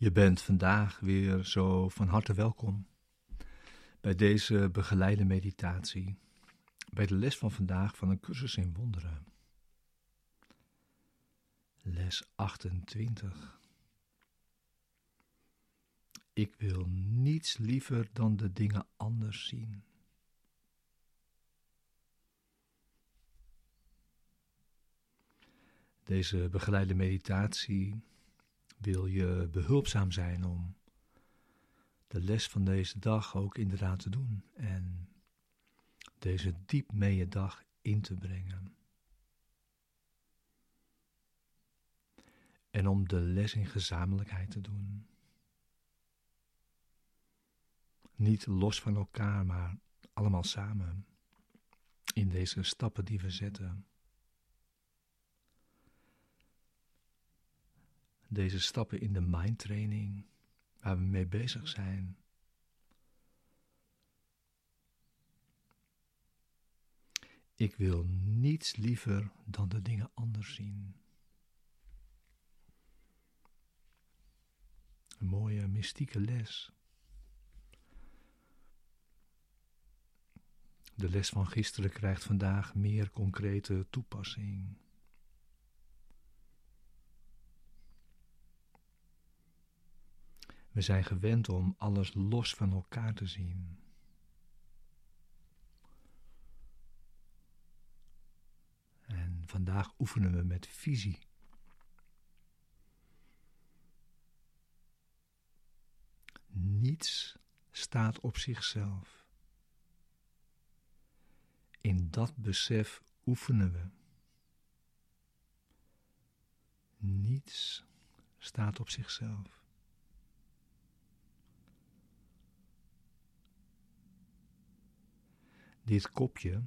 Je bent vandaag weer zo van harte welkom bij deze begeleide meditatie, bij de les van vandaag van een cursus in wonderen. Les 28. Ik wil niets liever dan de dingen anders zien. Deze begeleide meditatie wil je behulpzaam zijn om de les van deze dag ook inderdaad te doen en deze diep mee dag in te brengen. En om de les in gezamenlijkheid te doen. Niet los van elkaar, maar allemaal samen in deze stappen die we zetten. Deze stappen in de mindtraining waar we mee bezig zijn. Ik wil niets liever dan de dingen anders zien. Een mooie mystieke les. De les van gisteren krijgt vandaag meer concrete toepassing. We zijn gewend om alles los van elkaar te zien. En vandaag oefenen we met visie. Niets staat op zichzelf. In dat besef oefenen we. Niets staat op zichzelf. Dit kopje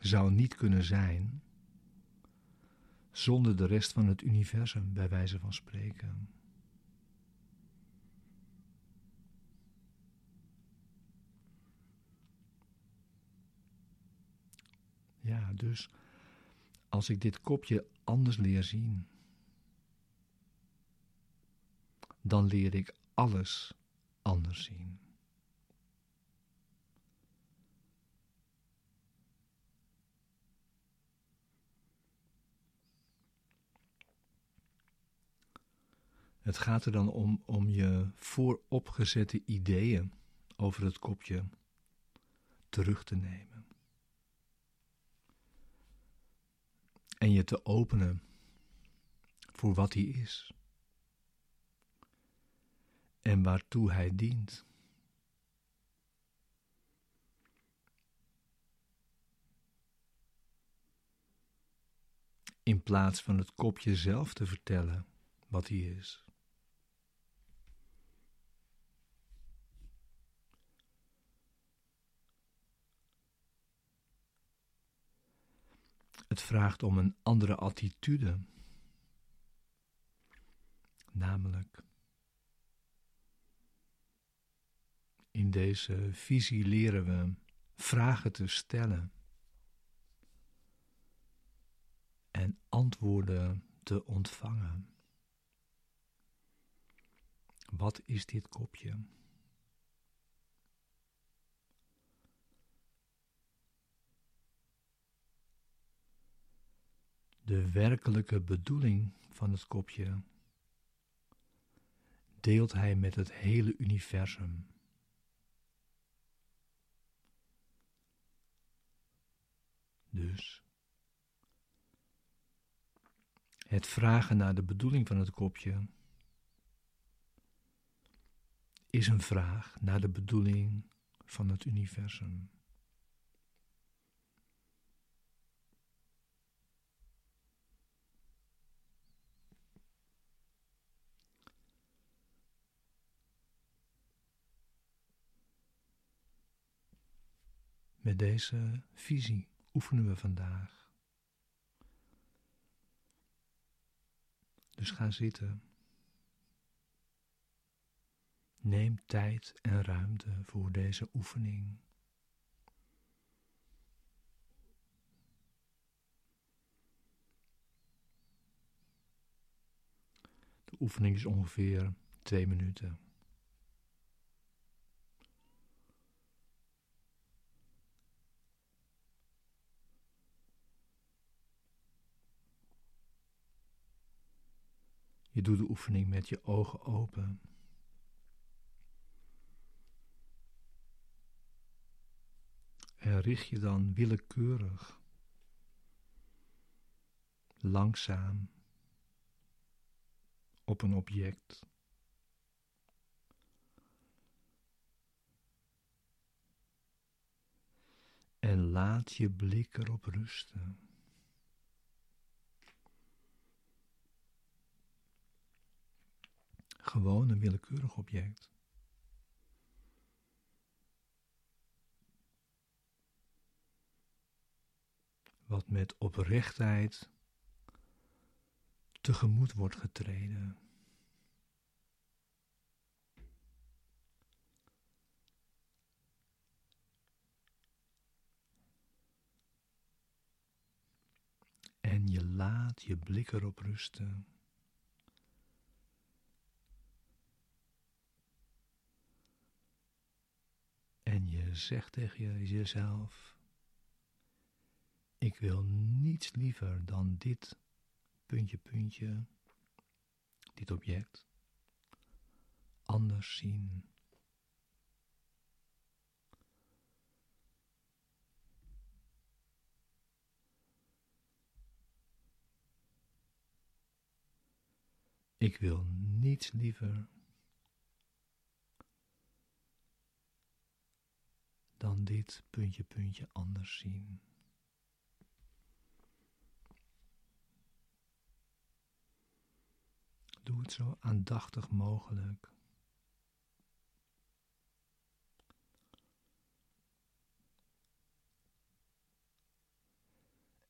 zou niet kunnen zijn zonder de rest van het universum, bij wijze van spreken. Ja, dus als ik dit kopje anders leer zien, dan leer ik alles anders zien. Het gaat er dan om om je vooropgezette ideeën over het kopje terug te nemen. En je te openen voor wat hij is. En waartoe hij dient. In plaats van het kopje zelf te vertellen wat hij is. Het vraagt om een andere attitude. Namelijk in deze visie leren we vragen te stellen en antwoorden te ontvangen. Wat is dit kopje? De werkelijke bedoeling van het kopje deelt hij met het hele universum. Dus het vragen naar de bedoeling van het kopje is een vraag naar de bedoeling van het universum. Met deze visie oefenen we vandaag. Dus ga zitten. Neem tijd en ruimte voor deze oefening. De oefening is ongeveer twee minuten. Je doet de oefening met je ogen open. En richt je dan willekeurig, langzaam op een object. En laat je blik erop rusten. Gewoon een willekeurig object. Wat met oprechtheid tegemoet wordt getreden. En je laat je blik erop rusten. Zegt tegen jezelf: Ik wil niets liever dan dit puntje, puntje, dit object anders zien. Ik wil niets liever dan dit puntje, puntje anders zien. Doe het zo aandachtig mogelijk.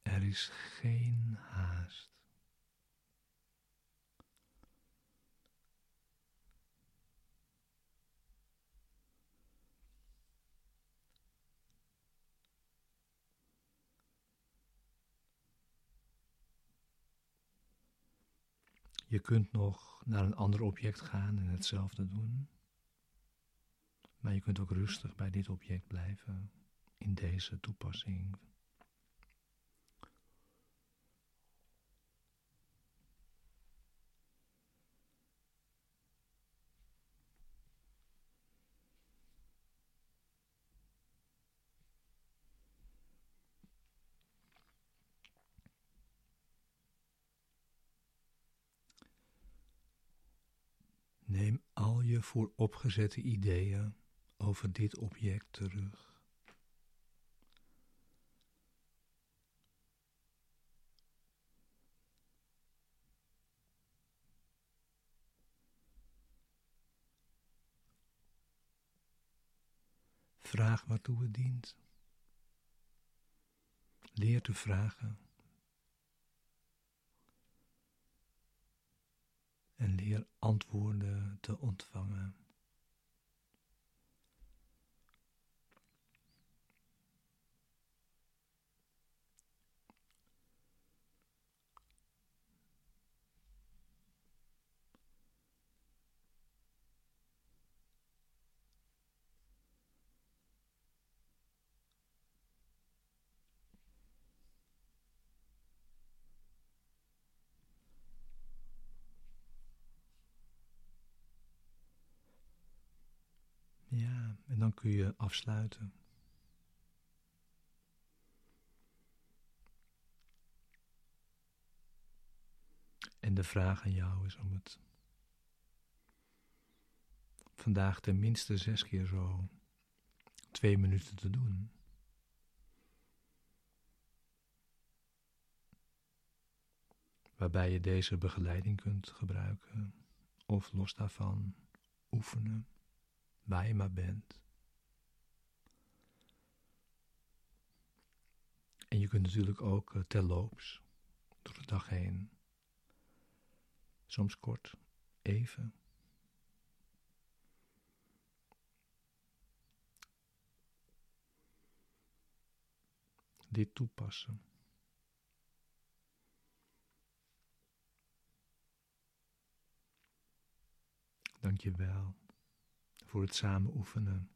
Er is geen Je kunt nog naar een ander object gaan en hetzelfde doen. Maar je kunt ook rustig bij dit object blijven in deze toepassing. Neem al je vooropgezette ideeën over dit object terug. Vraag waartoe het dient. Leer te vragen. En leer antwoorden te ontvangen. Ja, en dan kun je afsluiten. En de vraag aan jou is om het vandaag tenminste zes keer zo twee minuten te doen. Waarbij je deze begeleiding kunt gebruiken of los daarvan oefenen waar je maar bent. En je kunt natuurlijk ook uh, terloops door de dag heen, soms kort, even. Dit toepassen. Dan dank je wel voor het samen oefenen.